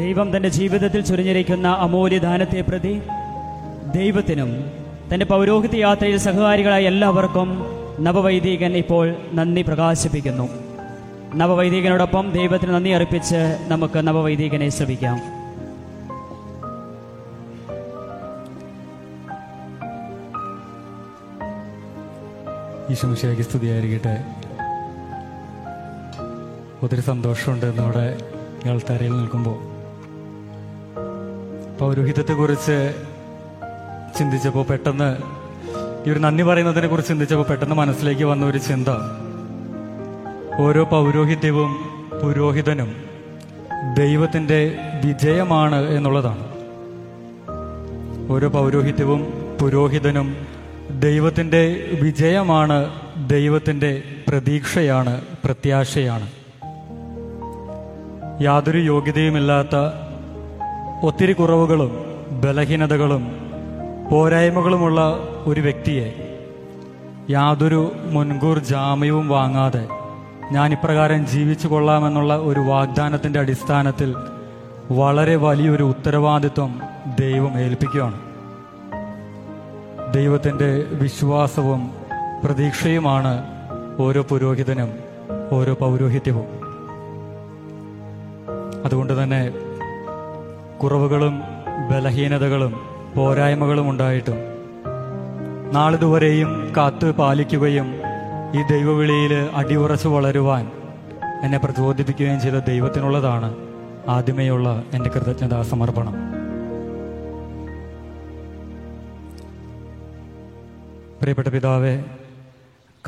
ദൈവം തന്റെ ജീവിതത്തിൽ ചുരിഞ്ഞിരിക്കുന്ന അമൂല്യദാനത്തെ പ്രതി ദൈവത്തിനും തന്റെ പൗരോഹിത്യ യാത്രയിൽ സഹകാരികളായ എല്ലാവർക്കും നവവൈദികൻ ഇപ്പോൾ നന്ദി പ്രകാശിപ്പിക്കുന്നു. നവവൈദികനോടൊപ്പം ദൈവത്തിന് നന്ദി അർപ്പിച്ച് നമുക്ക് നവവൈദികനെ ശ്രമിക്കാം. ഈശോമിശിയാക്കി സ്തുതിയായിരിക്കട്ടെ. ഒത്തിരി സന്തോഷമുണ്ട് നമ്മുടെ ഇയാൾ ആൾത്താരയിൽ നിൽക്കുമ്പോൾ. പൗരോഹിത്യത്തെക്കുറിച്ച് ചിന്തിച്ചപ്പോൾ പെട്ടെന്ന് ഈ ഒരു നന്ദി പറയുന്നതിനെ കുറിച്ച് ചിന്തിച്ചപ്പോൾ പെട്ടെന്ന് മനസ്സിലേക്ക് വന്ന ഒരു ചിന്ത. ഓരോ പൗരോഹിത്യവും പുരോഹിതനും ദൈവത്തിന്റെ വിജയമാണ് എന്നുള്ളതാണ്. ഓരോ പൗരോഹിത്യവും പുരോഹിതനും ദൈവത്തിന്റെ വിജയമാണ് ദൈവത്തിന്റെ പ്രതീക്ഷയാണ് പ്രത്യാശയാണ്. യാതൊരു യോഗ്യതയുമില്ലാത്ത ഒത്തിരി കുറവുകളും ബലഹീനതകളും പോരായ്മകളുമുള്ള ഒരു വ്യക്തിയെ യാതൊരു മുൻകൂർ ജാമ്യവും വാങ്ങാതെ ഞാൻ ഇപ്രകാരം ജീവിച്ചു കൊള്ളാമെന്നുള്ള ഒരു വാഗ്ദാനത്തിന്റെ അടിസ്ഥാനത്തിൽ വളരെ വലിയൊരു ഉത്തരവാദിത്വം ദൈവം ഏൽപ്പിക്കുകയാണ്. ദൈവത്തിന്റെ വിശ്വാസവും പ്രതീക്ഷയുമാണ് ഓരോ പുരോഹിതനും ഓരോ പൗരോഹിത്യവും. അതുകൊണ്ട് തന്നെ കുറവുകളും ബലഹീനതകളും പോരായ്മകളും ഉണ്ടായിട്ടും നാളിതുവരെയും കാത്തു പാലിക്കുകയും ഈ ദൈവവിളിയിൽ അടിയുറച്ചു വളരുവാൻ എന്നെ പ്രചോദിപ്പിക്കുകയും ചെയ്ത ദൈവത്തിനുള്ളതാണ് ആദ്യമേയുള്ള എന്റെ കൃതജ്ഞതാ സമർപ്പണം. പ്രിയപ്പെട്ട പിതാവെ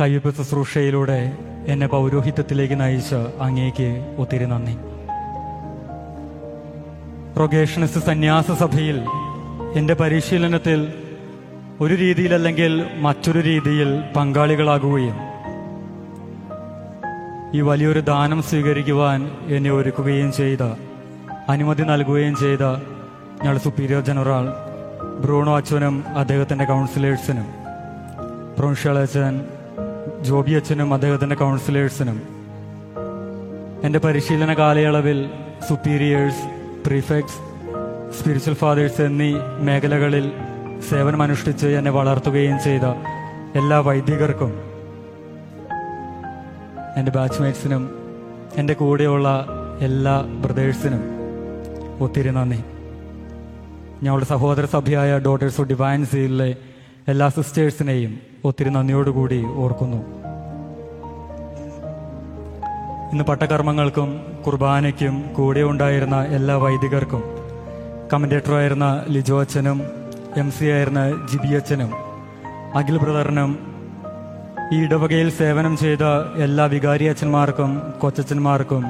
കയ്യൊപ്പ് ശുശ്രൂഷയിലൂടെ എന്നെ പൗരോഹിത്യത്തിലേക്ക് നയിച്ച് അങ്ങേക്ക് ഒത്തിരി നന്ദി. റൊഗേഷനിസ്റ്റ് സന്യാസ സഭയിൽ എന്റെ പരിശീലനത്തിൽ ഒരു രീതിയിലല്ലെങ്കിൽ മറ്റൊരു രീതിയിൽ പങ്കാളികളാകുകയും ഈ വലിയൊരു ദാനം സ്വീകരിക്കുവാൻ എന്നെ ഒരുക്കുകയും ചെയ്ത അനുമതി നൽകുകയും ചെയ്ത ഞങ്ങളുടെ സുപ്പീരിയർ ജനറൽ ബ്രൂണോ അച്ഛനും അദ്ദേഹത്തിന്റെ കൗൺസിലേഴ്സിനും പ്രൊൻഷ്യൽ അച്ഛൻ ജോബി അച്ഛനും അദ്ദേഹത്തിന്റെ കൗൺസിലേഴ്സിനും. എന്റെ പരിശീലന കാലയളവിൽ സുപ്പീരിയേഴ്സ് പ്രീഫെക്ട്സ് സ്പിരിച്വൽ ഫാദേഴ്സ് എന്നീ മേഖലകളിൽ സേവനമനുഷ്ഠിച്ച് എന്നെ വളർത്തുകയും ചെയ്ത എല്ലാ വൈദികർക്കും എന്റെ ബാച്ച്മേറ്റ്സിനും എന്റെ കൂടെയുള്ള എല്ലാ ബ്രദേഴ്സിനും ഒത്തിരി നന്ദി. ഞങ്ങളുടെ സഹോദര സഭയായ ഡോട്ടേഴ്സ് ഓഫ് ഡിവൈൻ സീലിലെ എല്ലാ സിസ്റ്റേഴ്സിനെയും ഒത്തിരി നന്ദിയോടുകൂടി ഓർക്കുന്നു. ഇന്ന് പട്ടകർമ്മങ്ങൾക്കും കുർബാനയ്ക്കും കൂടെ ഉണ്ടായിരുന്ന എല്ലാ വൈദികർക്കും കമന്റേറ്ററായിരുന്ന ലിജോ അച്ഛനും എം സി ആയിരുന്ന ജിബി അച്ഛനും അഖിൽ ബ്രദറിനും ഈ ഇടവകയിൽ സേവനം ചെയ്ത എല്ലാ വികാരി അച്ഛന്മാർക്കും കൊച്ചച്ഛന്മാർക്കും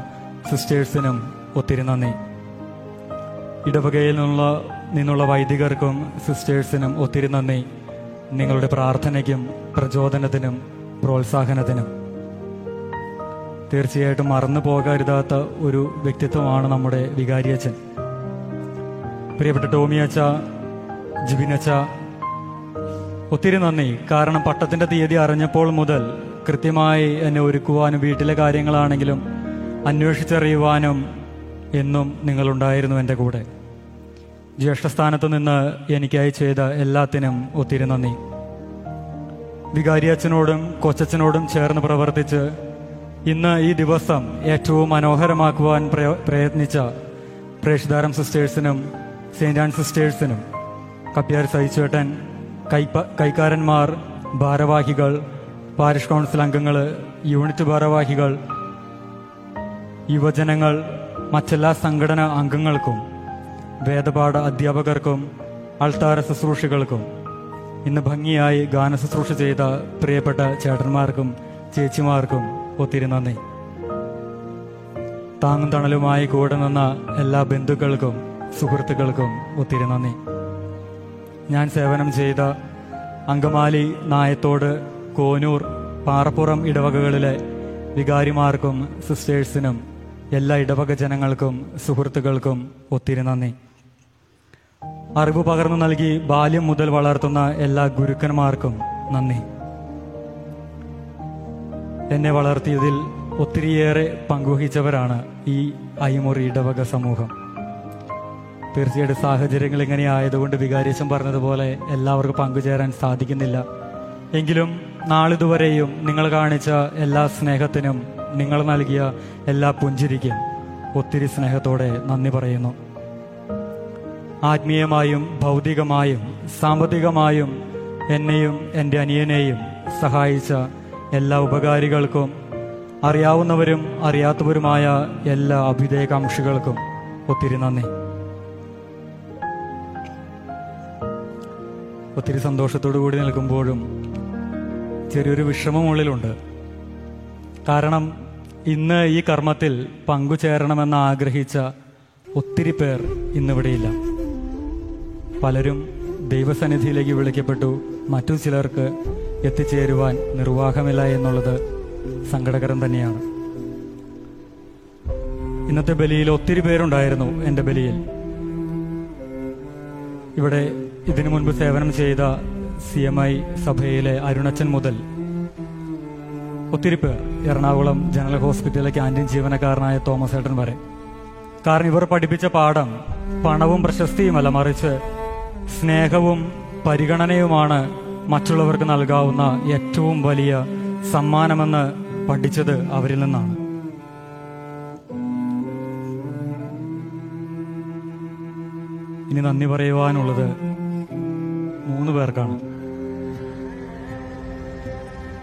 സിസ്റ്റേഴ്സിനും ഒത്തിരി നന്ദി. ഇടവകയിൽ നിന്നുള്ള നിന്നുള്ള വൈദികർക്കും സിസ്റ്റേഴ്സിനും ഒത്തിരി നന്ദി. നിങ്ങളുടെ പ്രാർത്ഥനയ്ക്കും പ്രചോദനത്തിനും പ്രോത്സാഹനത്തിനും. തീർച്ചയായിട്ടും മറന്നു പോകരുതാത്ത ഒരു വ്യക്തിത്വമാണ് നമ്മുടെ വികാരി വികാരിയച്ഛൻ പ്രിയപ്പെട്ട ടോമി അച്ഛ ജിബിനച്ച ഒത്തിരി നന്ദി. കാരണം പട്ടത്തിന്റെ തീയതി അറിഞ്ഞപ്പോൾ മുതൽ കൃത്യമായി എന്നെ ഒരുക്കുവാനും വീട്ടിലെ കാര്യങ്ങളാണെങ്കിലും അന്വേഷിച്ചറിയുവാനും എന്നും നിങ്ങളുണ്ടായിരുന്നു എന്റെ കൂടെ. ജ്യേഷ്ഠസ്ഥാനത്ത് നിന്ന് എനിക്കായി ചെയ്ത എല്ലാത്തിനും ഒത്തിരി നന്ദി. വികാരി അച്ഛനോടും കൊച്ചച്ഛനോടും ചേർന്ന് പ്രവർത്തിച്ച് ഇന്ന് ഈ ദിവസം ഏറ്റവും മനോഹരമാക്കുവാൻ പ്രയത്നിച്ച പ്രേഷിതാരം സിസ്റ്റേഴ്സിനും സെയിന്റ് ആൻ സിസ്റ്റേഴ്സിനും കപ്പ്യാർ സഹിച്ചേട്ടൻ കൈപ്പ കൈക്കാരന്മാർ ഭാരവാഹികൾ പാരിഷ് കൗൺസിൽ അംഗങ്ങൾ യൂണിറ്റ് ഭാരവാഹികൾ യുവജനങ്ങൾ മറ്റെല്ലാ സംഘടനാ അംഗങ്ങൾക്കും വേദപാഠ അധ്യാപകർക്കും അൾത്താര ശുശ്രൂഷകൾക്കും ഇന്ന് ഭംഗിയായി ഗാന ശുശ്രൂഷ ചെയ്ത പ്രിയപ്പെട്ട ചേട്ടന്മാർക്കും ചേച്ചിമാർക്കും ഒത്തിരി നന്ദി. താങ്ങും തണലുമായി കൂടെ നിന്ന എല്ലാ ബന്ധുക്കൾക്കും സുഹൃത്തുക്കൾക്കും ഒത്തിരി നന്ദി. ഞാൻ സേവനം ചെയ്ത അങ്കമാലി നായത്തോട് കോനൂർ പാറപ്പുറം ഇടവകകളിലെ വികാരിമാർക്കും സിസ്റ്റേഴ്സിനും എല്ലാ ഇടവക ജനങ്ങൾക്കും സുഹൃത്തുക്കൾക്കും ഒത്തിരി നന്ദി. അറിവ് പകർന്നു നൽകി ബാല്യം മുതൽ വളർത്തുന്ന എല്ലാ ഗുരുക്കന്മാർക്കും നന്ദി. എന്നെ വളർത്തിയതിൽ ഒത്തിരിയേറെ പങ്കുവഹിച്ചവരാണ് ഈ അയ്മുറി ഇടവക സമൂഹം. തീർച്ചയായിട്ടും സാഹചര്യങ്ങൾ ഇങ്ങനെ ആയതുകൊണ്ട് വികാരിച്ചൻ പറഞ്ഞതുപോലെ എല്ലാവർക്കും പങ്കുചേരാൻ സാധിക്കുന്നില്ല. എങ്കിലും നാളിതുവരെയും നിങ്ങൾ കാണിച്ച എല്ലാ സ്നേഹത്തിനും നിങ്ങൾ നൽകിയ എല്ലാ പുഞ്ചിരിക്കും ഒത്തിരി സ്നേഹത്തോടെ നന്ദി പറയുന്നു. ആത്മീയമായും ഭൗതികമായും സാമ്പത്തികമായും എന്നെയും എന്റെ അനിയനെയും സഹായിച്ച എല്ലാ ഉപകാരികൾക്കും അറിയാവുന്നവരും അറിയാത്തവരുമായ എല്ലാ അഭ്യുദയകാംക്ഷികൾക്കും ഒത്തിരി നന്ദി. ഒത്തിരി സന്തോഷത്തോടു കൂടി നിൽക്കുമ്പോഴും ചെറിയൊരു വിഷമം ഉള്ളിലുണ്ട് കാരണം ഇന്ന് ഈ കർമ്മത്തിൽ പങ്കുചേരണമെന്ന് ആഗ്രഹിച്ച ഒത്തിരി പേർ ഇന്നിവിടെയില്ല. പലരും ദൈവസന്നിധിയിലേക്ക് വിളിക്കപ്പെട്ടു. മറ്റു ചിലർക്ക് എത്തിച്ചേരുവാൻ നിർവാഹമില്ല എന്നുള്ളത് സങ്കടകരം തന്നെയാണ്. ഇന്നത്തെ ബലിയിൽ ഒത്തിരി പേരുണ്ടായിരുന്നു എന്റെ ബലിയിൽ. ഇവിടെ ഇതിനു മുൻപ് സേവനം ചെയ്ത സി എം ഐ സഭയിലെ അരുണച്ചൻ മുതൽ ഒത്തിരി പേർ എറണാകുളം ജനറൽ ഹോസ്പിറ്റലിലെ ക്യാന്റീൻ ജീവനക്കാരനായ തോമസ് ഏട്ടൻ വരെ. കാരണം ഇവർ പഠിപ്പിച്ച പാഠം പണവും പ്രശസ്തിയുമല്ല മറിച്ച് സ്നേഹവും പരിഗണനയുമാണ് മറ്റുള്ളവർക്ക് നൽകാവുന്ന ഏറ്റവും വലിയ സമ്മാനമെന്ന് പഠിച്ചത് അവരിൽ നിന്നാണ്. ഇനി നന്ദി പറയുവാനുള്ളത് മൂന്ന് പേർക്കാണ്.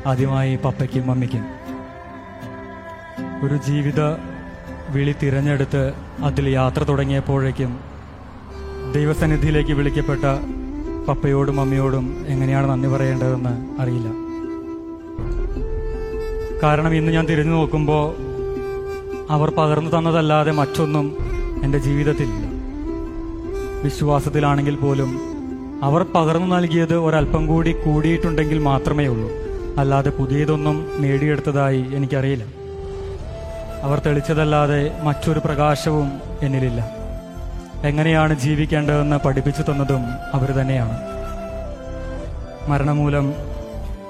ആദ്യമായി പപ്പയ്ക്കും മമ്മിക്കും. ഒരു ജീവിത വിളി തിരഞ്ഞെടുത്ത് അതിൽ യാത്ര തുടങ്ങിയപ്പോഴേക്കും ദൈവസന്നിധിയിലേക്ക് വിളിക്കപ്പെട്ട പപ്പയോടും മമ്മിയോടും എങ്ങനെയാണ് നന്ദി പറയേണ്ടതെന്ന് അറിയില്ല. കാരണം ഇന്ന് ഞാൻ തിരിഞ്ഞു നോക്കുമ്പോൾ അവർ പകർന്നു തന്നതല്ലാതെ മറ്റൊന്നും എന്റെ ജീവിതത്തിലില്ല വിശ്വാസത്തിലാണെങ്കിൽ പോലും അവർ പകർന്നു നൽകിയത് ഒരല്പം കൂടി കൂടിയിട്ടുണ്ടെങ്കിൽ മാത്രമേ ഉള്ളൂ. അല്ലാതെ പുതിയതൊന്നും നേടിയെടുത്തതായി എനിക്കറിയില്ല. അവർ തെളിച്ചതല്ലാതെ മറ്റൊരു പ്രകാശവും എന്നിലില്ല. എങ്ങനെയാണ് ജീവിക്കേണ്ടതെന്ന് പഠിപ്പിച്ചു തന്നതും അവർ തന്നെയാണ്. മരണമൂലം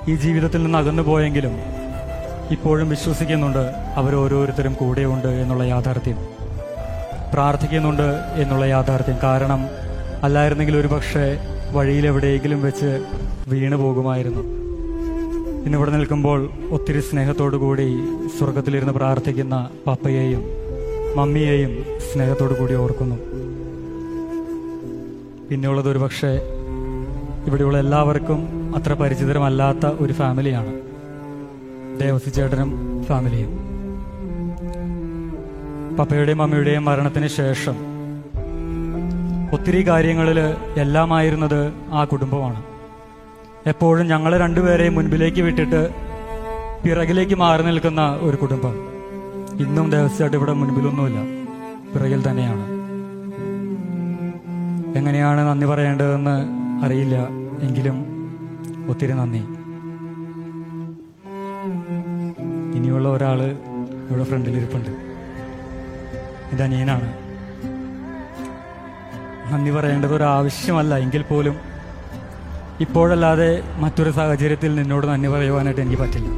ഈ ജീവിതത്തിൽ നിന്ന് അകന്നു പോയെങ്കിലും ഇപ്പോഴും വിശ്വസിക്കുന്നുണ്ട് അവർ ഓരോരുത്തരും കൂടെയുണ്ട് എന്നുള്ള യാഥാർത്ഥ്യം. പ്രാർത്ഥിക്കുന്നുണ്ട് എന്നുള്ള യാഥാർത്ഥ്യം. കാരണം അല്ലായിരുന്നെങ്കിൽ ഒരുപക്ഷെ വഴിയിലെവിടെയെങ്കിലും വെച്ച് വീണു പോകുമായിരുന്നു. ഇന്നിവിടെ നിൽക്കുമ്പോൾ ഒത്തിരി സ്നേഹത്തോടു കൂടി സ്വർഗത്തിലിരുന്ന് പ്രാർത്ഥിക്കുന്ന പപ്പയെയും മമ്മിയെയും സ്നേഹത്തോടു കൂടി ഓർക്കുന്നു. പിന്നെയുള്ളത് ഒരുപക്ഷെ ഇവിടെയുള്ള എല്ലാവർക്കും അത്ര പരിചിതരമല്ലാത്ത ഒരു ഫാമിലിയാണ്. ദേവസി ചേട്ടനും ഫാമിലിയും. പപ്പയുടെയും അമ്മയുടെയും മരണത്തിന് ശേഷം ഒത്തിരി കാര്യങ്ങളിൽ എല്ലാമായിരുന്നത് ആ കുടുംബമാണ്. എപ്പോഴും ഞങ്ങളെ രണ്ടുപേരെയും മുൻപിലേക്ക് വിട്ടിട്ട് പിറകിലേക്ക് മാറി നിൽക്കുന്ന ഒരു കുടുംബം. ഇന്നും ദേവസ്വമായിട്ട് ഇവിടെ മുൻപിലൊന്നുമില്ല. പിറകിൽ തന്നെയാണ്. എങ്ങനെയാണ് നന്ദി പറയേണ്ടതെന്ന് അറിയില്ല. എങ്കിലും ഒത്തിരി നന്ദി. ഇനിയുള്ള ഒരാൾ ഇവിടെ ഫ്രണ്ടിൽ ഇരിപ്പുണ്ട്. ഇത് അനിയനാണ്. നന്ദി പറയേണ്ടത് ഒരു ആവശ്യമല്ല. എങ്കിൽ പോലും ഇപ്പോഴല്ലാതെ മറ്റൊരു സാഹചര്യത്തിൽ നിന്നോട് നന്ദി പറയുവാനായിട്ട് എനിക്ക് പറ്റില്ല.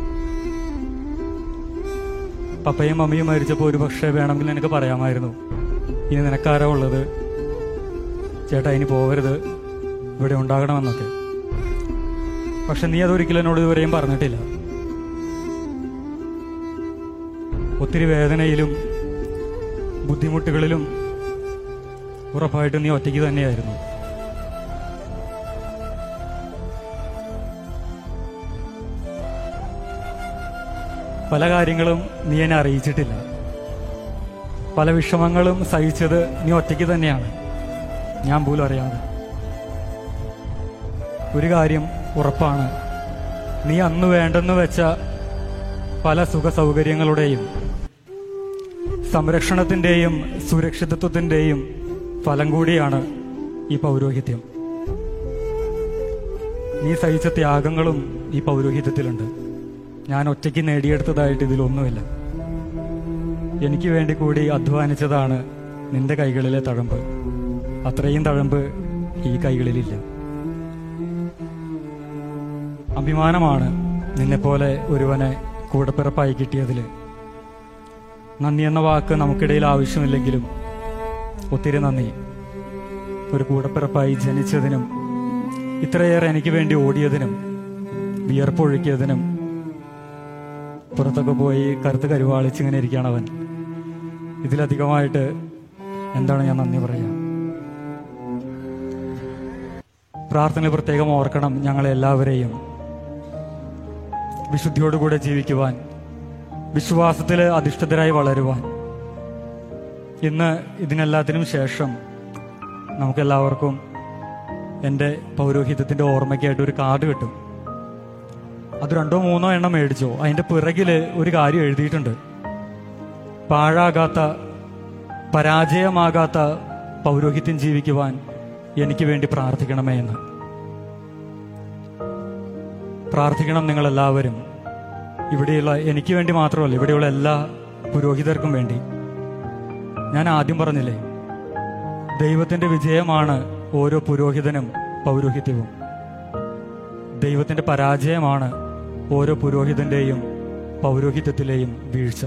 പപ്പയും മമ്മിയും മരിച്ചപ്പോൾ ഒരു പക്ഷേ വേണമെങ്കിൽ നിനക്ക് പറയാമായിരുന്നു. ഇനി നിനക്കാരോ ഉള്ളത്? ചേട്ടാ ഇനി പോകരുത് ഇവിടെ ഉണ്ടാകണമെന്നൊക്കെ. പക്ഷെ നീ അതൊരിക്കലും എന്നോട് ഇതുവരെയും പറഞ്ഞിട്ടില്ല. ഒത്തിരി വേദനയിലും ബുദ്ധിമുട്ടുകളിലും ഉറപ്പായിട്ടും നീ ഒറ്റയ്ക്ക് തന്നെയായിരുന്നു. പല കാര്യങ്ങളും നീ എന്നെ അറിയിച്ചിട്ടില്ല. പല വിഷമങ്ങളും സഹിച്ചത് നീ ഒറ്റയ്ക്ക് തന്നെയാണ്. ഞാൻ പോലും അറിയാതെ. ഒരു കാര്യം ഉറപ്പാണ്. നീ അന്ന് വേണ്ടെന്ന് വെച്ച പല സുഖ സൗകര്യങ്ങളുടെയും സംരക്ഷണത്തിന്റെയും സുരക്ഷിതത്വത്തിന്റെയും ഫലം കൂടിയാണ് ഈ പൗരോഹിത്യം. നീ സഹിച്ച ത്യാഗങ്ങളും ഈ പൗരോഹിത്യത്തിലുണ്ട്. ഞാൻ ഒറ്റയ്ക്ക് നേടിയെടുത്തതായിട്ട് ഇതിലൊന്നുമില്ല. എനിക്ക് വേണ്ടി കൂടി അധ്വാനിച്ചതാണ് നിന്റെ കൈകളിലെ തഴമ്പ്. അത്രയും തഴമ്പ് ഈ കൈകളിലില്ല. അഭിമാനമാണ് നിന്നെപ്പോലെ ഒരുവനെ കൂടപ്പിറപ്പായി കിട്ടിയതിൽ നന്ദി എന്ന വാക്ക് നമുക്കിടയിൽ ആവശ്യമില്ലെങ്കിലും ഒത്തിരി നന്ദി. ഒരു കൂടപ്പിറപ്പായി ജനിച്ചതിനും ഇത്രയേറെ എനിക്ക് വേണ്ടി ഓടിയതിനും വിയർപ്പൊഴുക്കിയതിനും പുറത്തൊക്കെ പോയി കറുത്ത് കരുവാളിച്ചിങ്ങനെ ഇരിക്കുകയാണ് അവൻ. ഇതിലധികമായിട്ട് എന്താണ് ഞാൻ നന്ദി പറയുക പ്രാർത്ഥനയിൽ പ്രത്യേകം ഓർക്കണം ഞങ്ങളെല്ലാവരെയും വിശുദ്ധിയോടുകൂടെ ജീവിക്കുവാൻ വിശ്വാസത്തിൽ അധിഷ്ഠിതരായി വളരുവാൻ. ഇന്ന് ഇതിനെല്ലാത്തിനും ശേഷം നമുക്കെല്ലാവർക്കും എന്റെ പൗരോഹിതത്തിന്റെ ഓർമ്മയ്ക്കായിട്ട് ഒരു കാർഡ് കിട്ടും. അത് രണ്ടോ മൂന്നോ എണ്ണം മേടിച്ചോ. അതിന്റെ പിറകിൽ ഒരു കാര്യം എഴുതിയിട്ടുണ്ട്. പാഴാകാത്ത പരാജയമാകാത്ത പൗരോഹിത്യം ജീവിക്കുവാൻ എനിക്ക് വേണ്ടി പ്രാർത്ഥിക്കണമേ എന്ന്. പ്രാർത്ഥിക്കണം നിങ്ങളെല്ലാവരും. ഇവിടെയുള്ള എനിക്ക് വേണ്ടി മാത്രമല്ല ഇവിടെയുള്ള എല്ലാ പുരോഹിതർക്കും വേണ്ടി. ഞാൻ ആദ്യം പറഞ്ഞില്ലേ ദൈവത്തിന്റെ വിജയമാണ് ഓരോ പുരോഹിതനും പൗരോഹിത്യവും. ദൈവത്തിന്റെ പരാജയമാണ് ഓരോ പുരോഹിതന്റെയും പൗരോഹിത്യത്തിലെയും വീഴ്ച.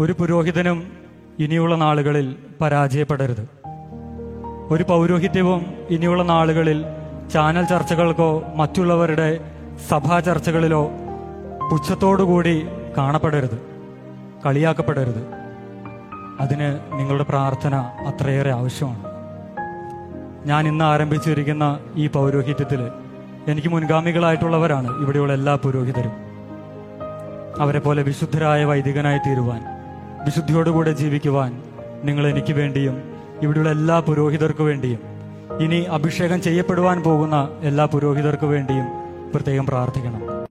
ഒരു പുരോഹിതനും ഇനിയുള്ള നാളുകളിൽ പരാജയപ്പെടരുത്. ഒരു പൗരോഹിത്യവും ഇനിയുള്ള നാളുകളിൽ ചാനൽ ചർച്ചകൾക്കോ മറ്റുള്ളവരുടെ സഭാ ചർച്ചകളിലോ പുച്ഛത്തോടുകൂടി കാണപ്പെടരുത് കളിയാക്കപ്പെടരുത്. അതിന് നിങ്ങളുടെ പ്രാർത്ഥന അത്രയേറെ ആവശ്യമാണ്. ഞാൻ ഇന്ന് ആരംഭിച്ചിരിക്കുന്ന ഈ പൗരോഹിത്യത്തിൽ എനിക്ക് മുൻഗാമികളായിട്ടുള്ളവരാണ് ഇവിടെയുള്ള എല്ലാ പുരോഹിതരും. അവരെ പോലെ വിശുദ്ധരായ വൈദികനായി തീരുവാൻ വിശുദ്ധിയോടുകൂടെ ജീവിക്കുവാൻ നിങ്ങൾ എനിക്ക് വേണ്ടിയും ഇവിടെയുള്ള എല്ലാ പുരോഹിതർക്കു വേണ്ടിയും. ഇനി അഭിഷേകം ചെയ്യപ്പെടുവാൻ പോകുന്ന എല്ലാ പുരോഹിതർക്കു വേണ്ടിയും പ്രത്യേകം പ്രാർത്ഥിക്കണം.